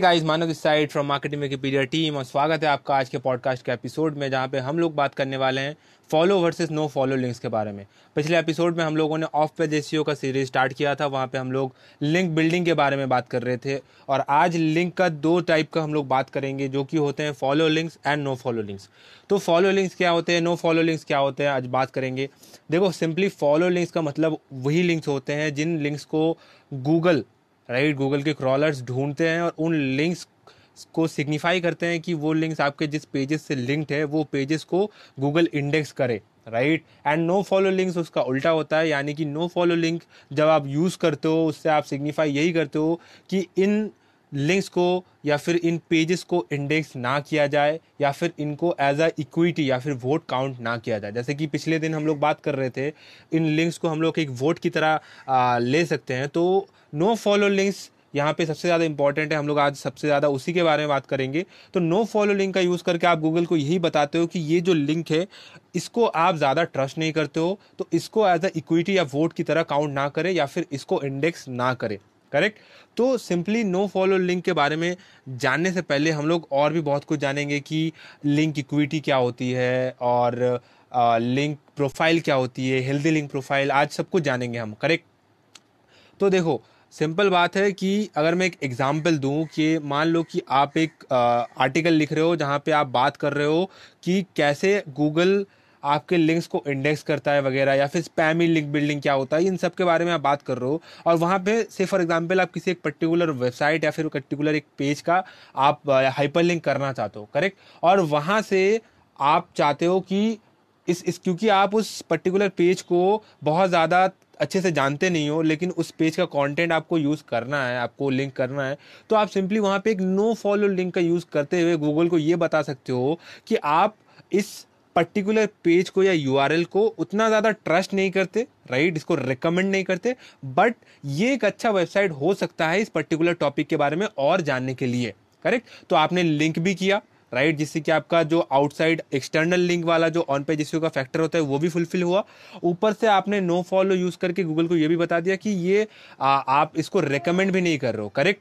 Guys Manav इस side from marketing Wikipedia team और स्वागत है आपका आज के पॉडकास्ट के एपिसोड में, जहाँ पे हम लोग बात करने वाले हैं follow versus no follow links के बारे में। पिछले एपिसोड में हम लोगों ने ऑफ़ पेज एस का सीरीज़ स्टार्ट किया था, वहाँ पे हम लोग लिंक बिल्डिंग के बारे में बात कर रहे थे और आज लिंक का दो टाइप का हम लोग बात करेंगे, जो कि होते हैं follow links and no follow links तो फॉलो लिंक्स क्या होते हैं नो फॉलो लिंक्स क्या होते हैं, आज बात करेंगे। देखो सिंपली फॉलो लिंक्स का मतलब वही लिंक्स होते हैं जिन लिंक्स को गूगल राइट गूगल के क्रॉलर्स ढूंढते हैं और उन लिंक्स को सिग्निफाई करते हैं कि वो लिंक्स आपके जिस पेजेस से लिंक्ड है वो पेजेस को गूगल इंडेक्स करे right and no follow links उसका उल्टा होता है यानी कि नो फॉलो लिंक जब आप यूज़ करते हो उससे आप सिग्निफाई यही करते हो कि इन लिंक्स को या फिर इन पेजेस को इंडेक्स ना किया जाए या फिर इनको एज अ इक्विटी या फिर वोट काउंट ना किया जाए। जैसे कि पिछले दिन हम लोग बात कर रहे थे इन लिंक्स को हम लोग एक वोट की तरह आ, ले सकते हैं तो नो फॉलो लिंक्स यहाँ पे सबसे ज़्यादा इंपॉर्टेंट है, हम लोग आज सबसे ज़्यादा उसी के बारे में बात करेंगे। तो नो फॉलो लिंक का यूज़ करके आप गूगल को यही बताते हो कि ये जो लिंक है, इसको आप ज़्यादा ट्रस्ट नहीं करते हो तो इसको एज अ इक्विटी या वोट की तरह काउंट ना करें या फिर इसको इंडेक्स ना करें। करेक्ट तो सिंपली नो फॉलो लिंक के बारे में जानने से पहले हम लोग और भी बहुत कुछ जानेंगे कि लिंक इक्विटी क्या होती है और लिंक प्रोफ़ाइल क्या होती है हेल्दी लिंक प्रोफ़ाइल आज सब कुछ जानेंगे हम। करेक्ट तो देखो सिंपल बात है कि अगर मैं एक एग्ज़ाम्पल दूँ कि मान लो कि आप एक आर्टिकल लिख रहे हो जहाँ पे आप बात कर रहे हो कि कैसे गूगल आपके लिंक्स को इंडेक्स करता है वगैरह या फिर स्पैमी लिंक बिल्डिंग क्या होता है, इन सब के बारे में आप बात कर रहे हो। और वहाँ पे से फॉर एग्जांपल आप किसी एक पर्टिकुलर वेबसाइट या फिर पर्टिकुलर एक पेज का आप हाइपर लिंक करना चाहते हो करेक्ट और वहाँ से आप चाहते हो कि इस इस, क्योंकि आप उस पर्टिकुलर पेज को बहुत ज़्यादा अच्छे से जानते नहीं हो, लेकिन उस पेज का कंटेंट आपको यूज़ करना है, आपको लिंक करना है तो आप सिंपली वहाँ पे एक नो फॉलो लिंक का यूज़ करते हुए गूगल को ये बता सकते हो कि आप इस पर्टिकुलर पेज को या यूआरएल को उतना ज़्यादा ट्रस्ट नहीं करते राइट इसको रिकमेंड नहीं करते बट ये एक अच्छा वेबसाइट हो सकता है इस पर्टिकुलर टॉपिक के बारे में और जानने के लिए करेक्ट तो आपने लिंक भी किया राइट जिससे कि आपका जो आउटसाइड एक्सटर्नल लिंक वाला जो ऑन पेज इश्यू का फैक्टर होता है वो भी फुलफिल हुआ। ऊपर से आपने नो फॉलो यूज़ करके गूगल को ये भी बता दिया कि ये आ, आप इसको रिकमेंड भी नहीं कर रहे हो करेक्ट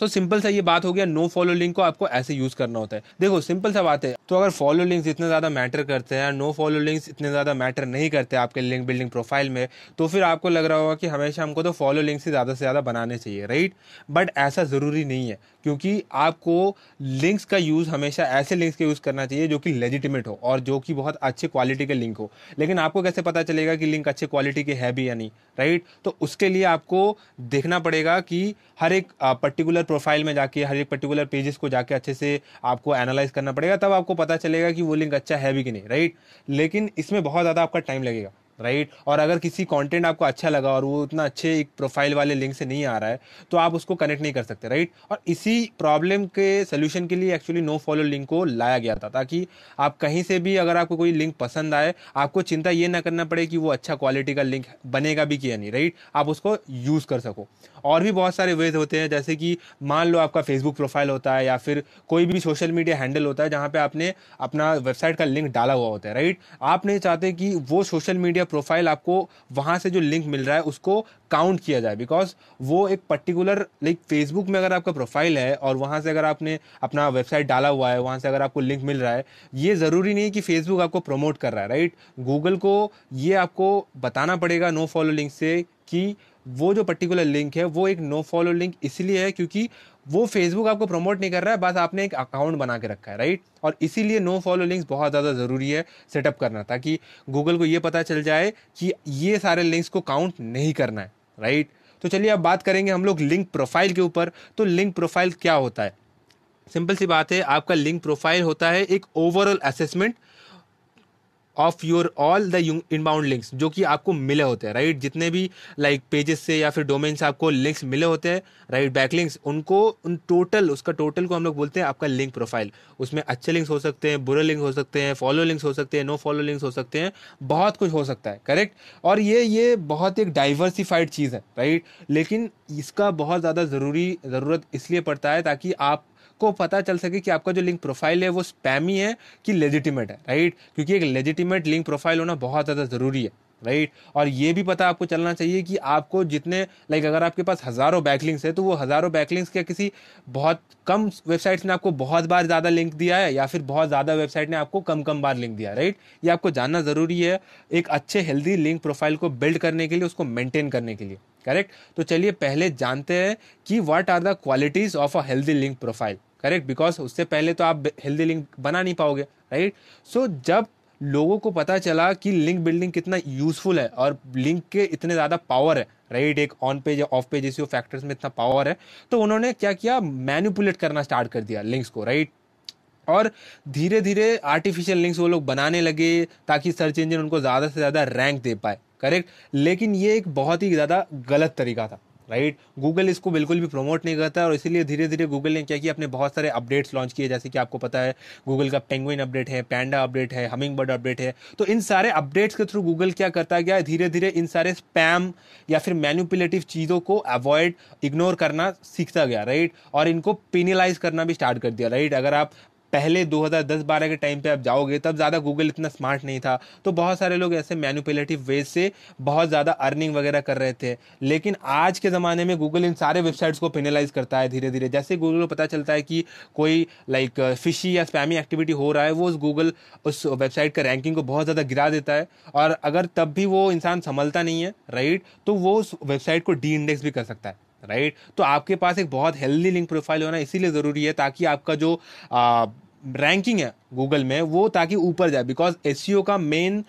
तो सिंपल सा ये बात हो गया नो फॉलो लिंक को आपको ऐसे यूज़ करना होता है। देखो, सिंपल सा बात है तो अगर फॉलो लिंक्स इतने ज़्यादा मैटर करते हैं नो फॉलो लिंक्स इतने ज़्यादा मैटर नहीं करते आपके लिंक बिल्डिंग प्रोफ़ाइल में तो फिर आपको लग रहा होगा कि हमेशा हमको तो फॉलो लिंक्स ही ज़्यादा से ज़्यादा बनाने चाहिए राइट बट ऐसा ज़रूरी नहीं है, क्योंकि आपको लिंक्स का यूज़ हमेशा ऐसे लिंक्स का यूज़ करना चाहिए जो कि लेजिटिमेट हो और जो कि बहुत अच्छे क्वालिटी के लिंक हो। लेकिन आपको कैसे पता चलेगा कि लिंक अच्छे क्वालिटी के है भी या नहीं राइट तो उसके लिए आपको देखना पड़ेगा कि हर एक पर्टिकुलर प्रोफ़ाइल में जाके, हर एक पर्टिकुलर पेजेस को जाके अच्छे से आपको एनालाइज करना पड़ेगा, तब आपको पता चलेगा कि वो लिंक अच्छा है भी कि नहीं राइट लेकिन इसमें बहुत ज़्यादा आपका टाइम लगेगा। राइट? और अगर किसी कंटेंट आपको अच्छा लगा और वो उतना अच्छे एक प्रोफ़ाइल वाले लिंक से नहीं आ रहा है तो आप उसको कनेक्ट नहीं कर सकते, राइट? और इसी प्रॉब्लम के सोल्यूशन के लिए एक्चुअली नो फॉलो लिंक को लाया गया था, ताकि आप कहीं से भी अगर आपको कोई लिंक पसंद आए, आपको चिंता ये ना करना पड़े कि वो अच्छा क्वालिटी का लिंक बनेगा भी कि नहीं, राइट? आप उसको यूज़ कर सको। और भी बहुत सारे वेज होते हैं, जैसे कि मान लो आपका फेसबुक प्रोफ़ाइल होता है, या फिर कोई भी सोशल मीडिया हैंडल होता है, जहाँ पे आपने अपना वेबसाइट का लिंक डाला हुआ होता है, राइट? आप नहीं चाहते कि वो सोशल मीडिया मीडिया प्रोफ़ाइल आपको वहाँ से जो लिंक मिल रहा है, उसको काउंट किया जाए। बिकॉज़ वो एक पर्टिकुलर लाइक फेसबुक में अगर आपका प्रोफ़ाइल है और वहाँ से अगर आपने अपना वेबसाइट डाला हुआ है, वहाँ से अगर आपको लिंक मिल रहा है, ये ज़रूरी नहीं कि फेसबुक आपको प्रमोट कर रहा है राइट गूगल को ये आपको बताना पड़ेगा नो फॉलो लिंक से कि वो जो पर्टिकुलर लिंक है, वो एक नो फॉलो लिंक इसलिए है क्योंकि वो फेसबुक आपको प्रमोट नहीं कर रहा है, बस आपने एक अकाउंट बना के रखा है राइट और इसीलिए नो फॉलो लिंक्स बहुत ज़्यादा ज़रूरी है सेटअप करना, ताकि गूगल को ये पता चल जाए कि ये सारे लिंक्स को काउंट नहीं करना है राइट तो चलिए अब बात करेंगे हम लोग लिंक प्रोफ़ाइल के ऊपर। तो लिंक प्रोफ़ाइल क्या होता है? सिंपल सी बात है, आपका लिंक प्रोफ़ाइल होता है एक overall assessment of your all the inbound links जो कि आपको मिले होते हैं राइट जितने भी लाइक like, पेजेस से या फिर डोमेन से आपको लिंक्स मिले होते हैं राइट बैक लिंक्स उनको उन टोटल उसका टोटल को हम लोग बोलते हैं आपका लिंक प्रोफ़ाइल उसमें अच्छे लिंक्स हो सकते हैं बुरे लिंक्स हो सकते हैं फॉलो लिंक्स हो सकते हैं नो फॉलो लिंक्स हो सकते हैं बहुत कुछ हो सकता है करेक्ट और ये ये बहुत एक डाइवर्सिफाइड चीज़ है राइट लेकिन इसका बहुत ज़्यादा ज़रूरी ज़रूरत इसलिए पड़ता है ताकि आप को पता चल सके कि आपका जो लिंक प्रोफ़ाइल है वो स्पैमी है कि लेजिटिमेट है राइट क्योंकि एक लेजिटिमेट लिंक प्रोफ़ाइल होना बहुत ज़्यादा ज़रूरी है। राइट? और ये भी पता आपको चलना चाहिए कि आपको जितने लाइक अगर आपके पास हज़ारों बैकलिंक्स है तो वो हज़ारों बैकलिंक्स क्या किसी बहुत कम वेबसाइट्स ने आपको बहुत बार ज़्यादा लिंक दिया है, या फिर बहुत ज़्यादा वेबसाइट ने आपको कम कम बार लिंक दिया राइट? ये आपको जानना ज़रूरी है एक अच्छे हेल्दी लिंक प्रोफ़ाइल को बिल्ड करने के लिए, उसको मेंटेन करने के लिए करेक्ट तो चलिए पहले जानते हैं कि what are the qualities of a healthy link profile correct because उससे पहले तो आप हेल्दी लिंक बना नहीं पाओगे राइट सो जब लोगों को पता चला कि लिंक बिल्डिंग कितना यूजफुल है और लिंक के इतने ज़्यादा पावर है। राइट एक ऑन पेज या ऑफ़ पेज एसईओ फैक्टर्स में इतना पावर है। तो उन्होंने क्या किया? मैनिपुलेट करना स्टार्ट कर दिया लिंक्स को राइट और धीरे धीरे आर्टिफिशियल लिंक्स वो लोग बनाने लगे ताकि सर्च इंजन उनको ज़्यादा से ज़्यादा रैंक दे पाए। करेक्ट लेकिन ये एक बहुत ही ज़्यादा गलत तरीका था। राइट? गूगल इसको बिल्कुल भी प्रमोट नहीं करता और इसीलिए धीरे धीरे गूगल ने क्या किया, अपने बहुत सारे अपडेट्स लॉन्च किए, जैसे कि आपको पता है, गूगल का पेंगुइन अपडेट है, पैंडा अपडेट है हमिंग बर्ड अपडेट है। तो इन सारे अपडेट्स के थ्रू गूगल क्या करता गया धीरे धीरे इन सारे स्पैम या फिर मैन्युपुलेटिव चीज़ों को अवॉइड, इग्नोर करना सीखता गया, राइट? और इनको पेनलाइज करना भी स्टार्ट कर दिया, राइट? अगर आप पहले 2010-12 के टाइम पे आप जाओगे, तब ज़्यादा गूगल इतना स्मार्ट नहीं था। तो बहुत सारे लोग ऐसे मैनुपुलेटिव वेज से बहुत ज़्यादा अर्निंग वगैरह कर रहे थे। लेकिन आज के ज़माने में गूगल इन सारे वेबसाइट्स को पेनलाइज करता है धीरे धीरे जैसे गूगल को पता चलता है कि कोई लाइक फिशी या स्पैमी एक्टिविटी हो रहा है, वो उस गूगल उस वेबसाइट का रैंकिंग को बहुत ज़्यादा गिरा देता है। और अगर तब भी वो इंसान संभलता नहीं है राइट तो वो उस वेबसाइट को डी इंडेक्स भी कर सकता है राइट तो आपके पास एक बहुत हेल्दी लिंक प्रोफ़ाइल होना इसीलिए ज़रूरी है ताकि आपका जो रैंकिंग है। गूगल में, वो ताकि ऊपर जाए बिकॉज़ एस का मेन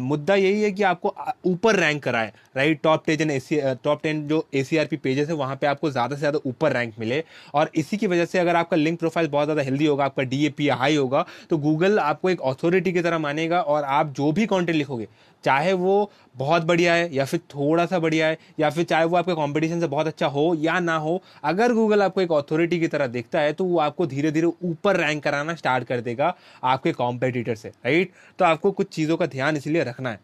मुद्दा यही है कि आपको ऊपर रैंक कराए right top ten S top ten जो A C R P pages है, वहाँ पे आपको ज़्यादा से ज़्यादा ऊपर रैंक मिले। और इसी की वजह से अगर आपका लिंक प्रोफ़ाइल बहुत ज़्यादा हेल्दी होगा, आपका डी ए पी हाई होगा तो गूगल आपको एक अथॉरिटी की तरह मानेगा और आप जो भी कॉन्टेंट लिखोगे, चाहे वो बहुत बढ़िया है या फिर थोड़ा सा बढ़िया है, या फिर चाहे वो आपके कंपटीशन से बहुत अच्छा हो या ना हो, अगर गूगल आपको एक अथॉरिटी की तरह देखता है तो वो आपको धीरे धीरे ऊपर रैंक कराना स्टार्ट कर देगा। आपके कॉम्पिटिटर से राइट तो आपको कुछ चीज़ों का ध्यान इसलिए रखना है।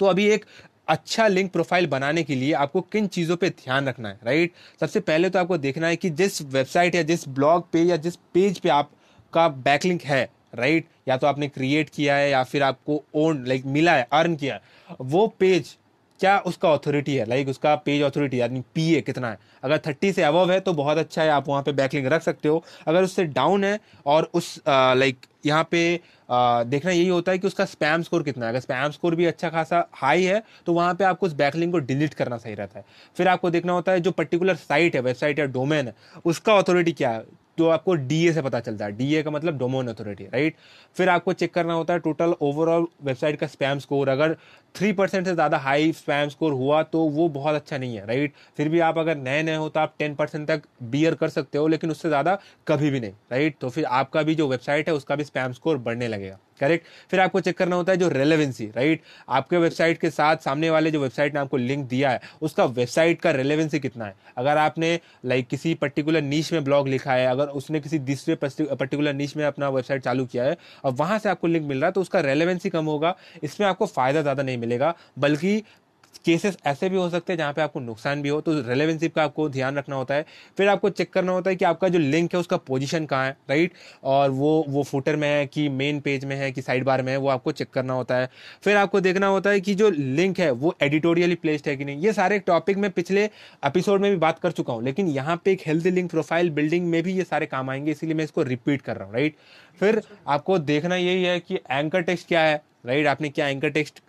तो अभी एक अच्छा लिंक प्रोफ़ाइल बनाने के लिए आपको किन चीज़ों पे ध्यान रखना है राइट सबसे पहले तो आपको देखना है कि जिस वेबसाइट या जिस ब्लॉग पे या जिस पेज पे आपका बैकलिंक है राइट या तो आपने क्रिएट किया है या फिर आपको ओन लाइक मिला है अर्न किया है, वो पेज क्या उसका अथॉरिटी है? लाइक उसका पेज अथॉरिटी यानी पी ए कितना है? अगर थर्टी से अबव है तो बहुत अच्छा है आप वहाँ पे बैकलिंग रख सकते हो। अगर उससे डाउन है और उस लाइक यहाँ पे आ, देखना यही होता है कि उसका स्पैम स्कोर कितना है। अगर स्पैम स्कोर भी अच्छा खासा हाई है तो वहाँ पे आपको उस बैकलिंग को डिलीट करना सही रहता है। फिर आपको देखना होता है जो पर्टिकुलर साइट है वेबसाइट या डोमेन है उसका अथॉरिटी क्या है? तो आपको डीए से पता चलता है। डीए का मतलब डोमोन अथॉरिटी राइट फिर आपको चेक करना होता है टोटल ओवरऑल वेबसाइट का स्पैम स्कोर अगर थ्री परसेंट से ज़्यादा हाई स्पैम स्कोर हुआ तो वो बहुत अच्छा नहीं है राइट फिर भी आप अगर नए नए हो तो आप टेन परसेंट तक बियर कर सकते हो, लेकिन उससे ज़्यादा कभी भी नहीं राइट तो फिर आपका भी जो वेबसाइट है उसका भी स्पैम स्कोर बढ़ने लगेगा। करेक्ट फिर आपको चेक करना होता है जो रेलेवेंसी राइट आपके वेबसाइट के साथ सामने वाले जो वेबसाइट ने आपको लिंक दिया है उसका वेबसाइट का रेलेवेंसी कितना है? अगर आपने लाइक like, किसी पर्टिकुलर नीच में ब्लॉग लिखा है अगर उसने किसी दूसरे पर्टिकुलर नीच में अपना वेबसाइट चालू किया है और वहाँ से आपको लिंक मिल रहा है तो उसका रेलेवेंसी कम होगा इसमें आपको फ़ायदा ज़्यादा नहीं मिलेगा बल्कि केसेस ऐसे भी हो सकते हैं जहाँ पे आपको नुकसान भी हो तो रेलेवेंसी का आपको ध्यान रखना होता है। फिर आपको चेक करना होता है कि आपका जो लिंक है, उसका पोजीशन कहाँ है राइट और वो वो फुटर में है कि मेन पेज में है कि साइड बार में है, वो आपको चेक करना होता है। फिर आपको देखना होता है कि जो लिंक है, वो एडिटोरियली प्लेस्ड है कि नहीं। ये सारे टॉपिक में पिछले एपिसोड में भी बात कर चुका हूँ, लेकिन यहाँ पे एक हेल्थी लिंक प्रोफ़ाइल बिल्डिंग में भी ये सारे काम आएँगे, इसीलिए मैं इसको रिपीट कर रहा हूँ राइट फिर आपको देखना यही है कि एंकर टेक्स्ट क्या है राइट? आपने क्या एंकर टेक्स्ट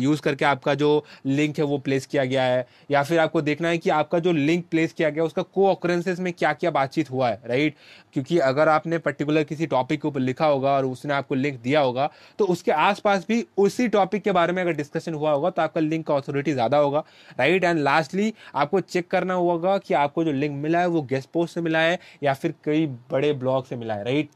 यूज़ करके आपका जो लिंक है वो प्लेस किया गया है? या फिर आपको देखना है कि आपका जो लिंक प्लेस किया गया, उसका को ऑक्रेंसेस में क्या क्या बातचीत हुआ है, राइट? क्योंकि अगर आपने पर्टिकुलर किसी टॉपिक के ऊपर लिखा होगा और उसने आपको लिंक दिया होगा तो उसके आसपास भी उसी टॉपिक के बारे में अगर डिस्कशन हुआ होगा तो आपका लिंक का ऑथोरिटी ज़्यादा होगा, राइट? एंड लास्टली आपको चेक करना होगा कि आपको जो लिंक मिला है, वो गेस्ट पोस्ट से मिला है या फिर कई बड़े ब्लॉग से मिला है, राइट?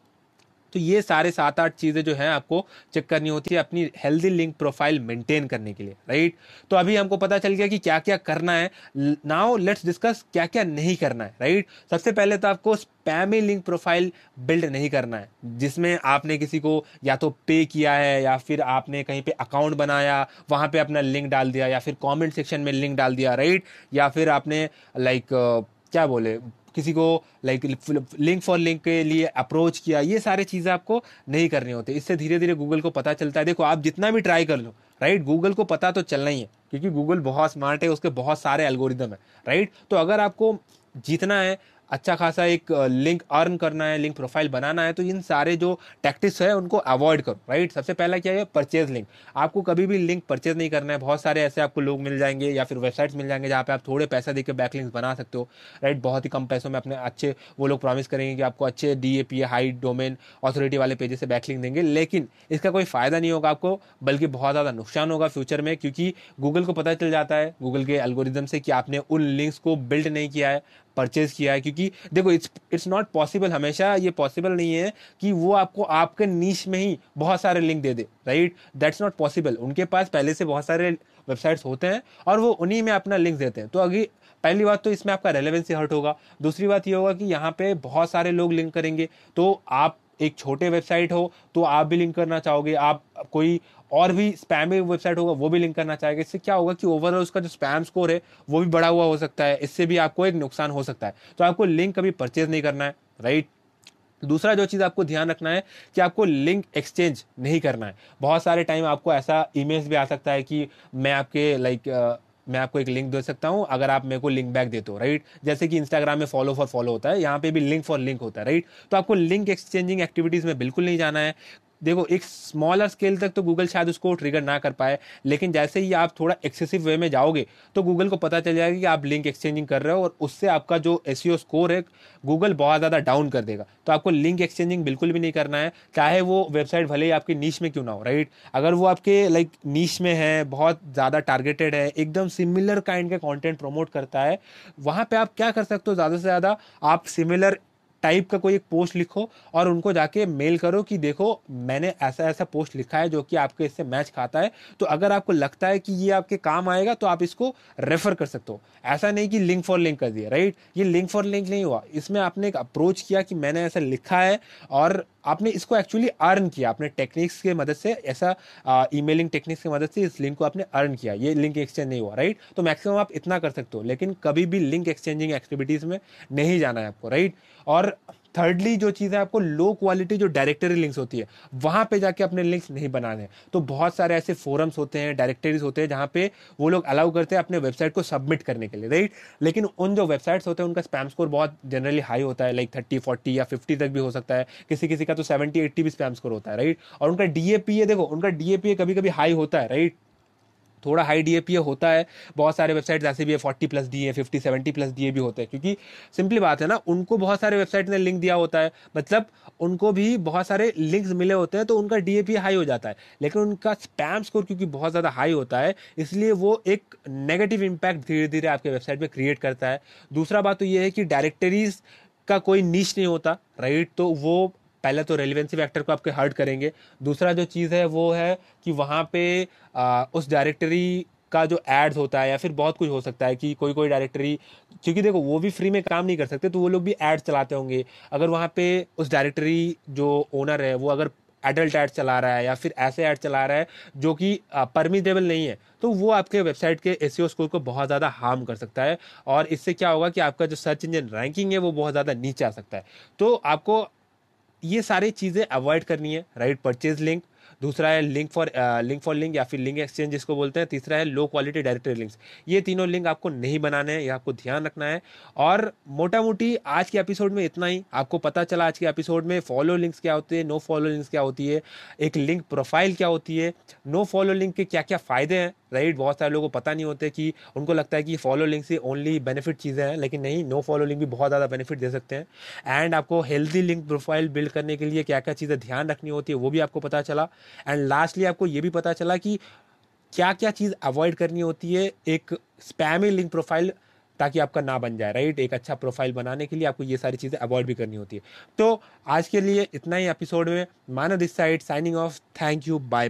तो ये सारे सात आठ चीज़ें जो हैं आपको चेक करनी होती है अपनी हेल्दी लिंक प्रोफ़ाइल मेंटेन करने के लिए राइट तो अभी हमको पता चल गया कि क्या क्या करना है। नाउ लेट्स डिस्कस क्या क्या नहीं करना है राइट सबसे पहले तो आपको स्पैमी लिंक प्रोफ़ाइल बिल्ड नहीं करना है, जिसमें आपने किसी को या तो पे किया है या फिर आपने कहीं पे अकाउंट बनाया, वहाँ पे अपना लिंक डाल दिया या फिर कमेंट सेक्शन में लिंक डाल दिया राइट या फिर आपने लाइक क्या बोले किसी को लाइक लिंक फॉर लिंक के लिए अप्रोच किया, ये सारे चीज़ें आपको नहीं करनी होती। इससे धीरे धीरे गूगल को पता चलता है। देखो, आप जितना भी ट्राई कर लो राइट गूगल को पता तो चलना ही है, क्योंकि गूगल बहुत स्मार्ट है, उसके बहुत सारे एल्गोरिदम है राइट तो अगर आपको जीतना है अच्छा खासा एक लिंक अर्न करना है लिंक प्रोफ़ाइल बनाना है तो इन सारे जो टैक्टिक्स है, उनको अवॉइड करो राइट सबसे पहला क्या है परचेज लिंक आपको कभी भी लिंक परचेज नहीं करना है, बहुत सारे ऐसे आपको लोग मिल जाएँगे या फिर वेबसाइट्स मिल जाएँगे जहाँ पे आप थोड़े पैसा देकर बैक लिंक्स बना सकते हो राइट बहुत ही कम पैसों में अपने अच्छे, वो लोग प्रॉमिस करेंगे कि आपको अच्छे D A P high domain authority वाले पेजेस से बैक लिंक देंगे, लेकिन इसका कोई फ़ायदा नहीं होगा आपको, बल्कि बहुत ज़्यादा नुकसान होगा फ्यूचर में, क्योंकि गूगल को पता चल जाता है गूगल के एल्गोरिदम से कि आपने उन लिंक्स को बिल्ड नहीं किया है परचेज किया है, क्योंकि देखो इट्स इट्स नॉट पॉसिबल हमेशा, ये पॉसिबल नहीं है कि वो आपको आपके नीच में ही बहुत सारे लिंक दे दे राइट दैट्स नॉट पॉसिबल उनके पास पहले से बहुत सारे वेबसाइट्स होते हैं और वो उन्हीं में अपना लिंक देते हैं। तो अगर पहली बात तो इसमें आपका रेलिवेंसी हर्ट होगा। दूसरी बात ये होगा कि यहाँ पे बहुत सारे लोग लिंक करेंगे। तो आप एक छोटे वेबसाइट हो तो आप भी लिंक करना चाहोगे। आप कोई और भी स्पैम वेबसाइट होगा, वो भी लिंक करना चाहेगा। इससे क्या होगा कि ओवरऑल उसका जो स्पैम स्कोर है, वो भी बढ़ा हुआ हो सकता है। इससे भी आपको एक नुकसान हो सकता है। तो आपको लिंक कभी परचेज नहीं करना है राइट दूसरा जो चीज़ आपको ध्यान रखना है कि आपको लिंक एक्सचेंज नहीं करना है। बहुत सारे टाइम आपको ऐसा इमेज भी आ सकता है कि मैं आपके लाइक मैं आपको एक लिंक दे सकता हूँ, अगर आप मेरे को लिंक बैक देते हो राइट जैसे कि इंस्टाग्राम में फॉलो फॉर फॉलो होता है, यहाँ पे भी लिंक फॉर लिंक होता है राइट तो आपको लिंक एक्सचेंजिंग एक्टिविटीज़ में बिल्कुल नहीं जाना है। देखो, एक स्मॉलर स्केल तक तो गूगल शायद उसको ट्रिगर ना कर पाए, लेकिन जैसे ही आप थोड़ा एक्सेसिव वे में जाओगे तो गूगल को पता चल जाएगा कि आप लिंक एक्सचेंजिंग कर रहे हो और उससे आपका जो एस स्कोर है गूगल बहुत ज़्यादा डाउन कर देगा। तो आपको लिंक एक्सचेंजिंग बिल्कुल भी नहीं करना है, चाहे वो वेबसाइट भले ही आपकी नीच में क्यों ना हो राइट अगर वो आपके लाइक नीच में है, बहुत ज़्यादा टारगेटेड है, एकदम सिमिलर काइंड का कॉन्टेंट प्रमोट करता है, वहाँ पर आप क्या कर सकते हो? ज़्यादा से ज़्यादा आप सिमिलर टाइप का कोई एक पोस्ट लिखो और उनको जाके मेल करो कि देखो, मैंने ऐसा ऐसा पोस्ट लिखा है जो कि आपके इससे मैच खाता है। तो अगर आपको लगता है कि ये आपके काम आएगा तो आप इसको रेफर कर सकते हो। ऐसा नहीं कि लिंक फॉर लिंक कर दिया राइट ये लिंक फॉर लिंक नहीं हुआ। इसमें आपने एक अप्रोच किया कि मैंने ऐसा लिखा है और आपने इसको एक्चुअली अर्न किया, आपने टेक्निक्स के मदद से, ऐसा ई मेलिंग टेक्निक्स की मदद से इस लिंक को आपने अर्न किया। ये लिंक एक्सचेंज नहीं हुआ राइट तो मैक्सिमम आप इतना कर सकते हो, लेकिन कभी भी लिंक एक्सचेंजिंग एक्टिविटीज़ में नहीं जाना है आपको राइट और थर्डली जो चीज़ है आपको लो क्वालिटी जो डायरेक्टरी लिंक्स होती है, वहाँ पे जाके अपने लिंक्स नहीं बनाने तो बहुत सारे ऐसे फोरम्स होते हैं डायरेक्टरीज होते हैं, जहाँ पे वो लोग अलाउ करते हैं अपने वेबसाइट को सबमिट करने के लिए राइट लेकिन उन जो वेबसाइट्स होते हैं, उनका स्पैम स्कोर बहुत जनरली हाई होता है लाइक थर्टी फोर्टी या फिफ्टी तक भी हो सकता है। किसी किसी का तो सेवेंटी एट्टी भी स्पैम स्कोर होता है राइट और उनका है देखो, उनका डीएपी कभी कभी हाई होता है राइट थोड़ा हाई डी होता है, बहुत सारे वेबसाइट ऐसे भी है forty plus D A fifty seventy plus DA भी होते हैं, क्योंकि सिंपली बात है ना, उनको बहुत सारे वेबसाइट ने लिंक दिया होता है मतलब उनको भी बहुत सारे लिंक्स मिले होते हैं तो उनका डी हाई हो जाता है, लेकिन उनका स्पैम स्कोर क्योंकि बहुत ज़्यादा हाई होता है, इसलिए वो एक नेगेटिव इम्पैक्ट धीरे धीरे आपके वेबसाइट में क्रिएट करता है। दूसरा बात तो ये है कि डायरेक्टरीज का कोई नीच नहीं होता राइट तो वो पहले तो रेलिवेंसी फैक्टर को आपके हर्ट करेंगे। दूसरा जो चीज़ है वो है कि वहाँ पे आ, उस डायरेक्टरी का जो एड्स होता है या फिर बहुत कुछ हो सकता है कि कोई कोई डायरेक्टरी क्योंकि देखो वो भी फ्री में काम नहीं कर सकते तो वो लोग भी एड्स चलाते होंगे। अगर वहाँ पे उस डायरेक्टरी जो ओनर है वो अगर एडल्ट एड चला रहा है या फिर ऐसे एड चला रहा है जो कि परमिटेबल नहीं है तो वो आपके वेबसाइट के एस स्कोर को बहुत ज़्यादा हार्म कर सकता है। और इससे क्या होगा कि आपका जो सर्च इंजन रैंकिंग है वो बहुत ज़्यादा नीचे आ सकता है। तो आपको ये सारी चीज़ें अवॉइड करनी है राइट परचेज लिंक दूसरा है link for link for link या फिर लिंक एक्सचेंज जिसको बोलते हैं, तीसरा है लो क्वालिटी डायरेक्टरी लिंक्स ये तीनों लिंक आपको नहीं बनाने हैं, ये आपको ध्यान रखना है। और मोटा मोटी आज के एपिसोड में इतना ही। आपको पता चला आज के एपिसोड में फॉलो लिंक्स क्या होते हैं नो फॉलो लिंक्स क्या होती है, एक लिंक प्रोफ़ाइल क्या होती है नो फॉलो लिंक के क्या क्या फ़ायदे हैं राइट, बहुत सारे लोगों को पता नहीं होते कि उनको लगता है कि फॉलो लिंक से ओनली बेनिफिट चीज़ें हैं, लेकिन नहीं नो फॉलो लिंक भी बहुत ज़्यादा बेनिफिट दे सकते हैं। एंड आपको हेल्थी लिंक प्रोफ़ाइल बिल्ड करने के लिए क्या क्या चीज़ें ध्यान रखनी होती है, वो भी आपको पता चला। एंड लास्टली आपको ये भी पता चला कि क्या क्या चीज़ अवॉइड करनी होती है एक स्पैमी लिंक प्रोफ़ाइल ताकि आपका ना बन जाए राइट एक अच्छा प्रोफ़ाइल बनाने के लिए आपको ये सारी चीज़ें अवॉइड भी करनी होती है। तो आज के लिए इतना ही एपिसोड में। Manav this side signing off thank you bye bye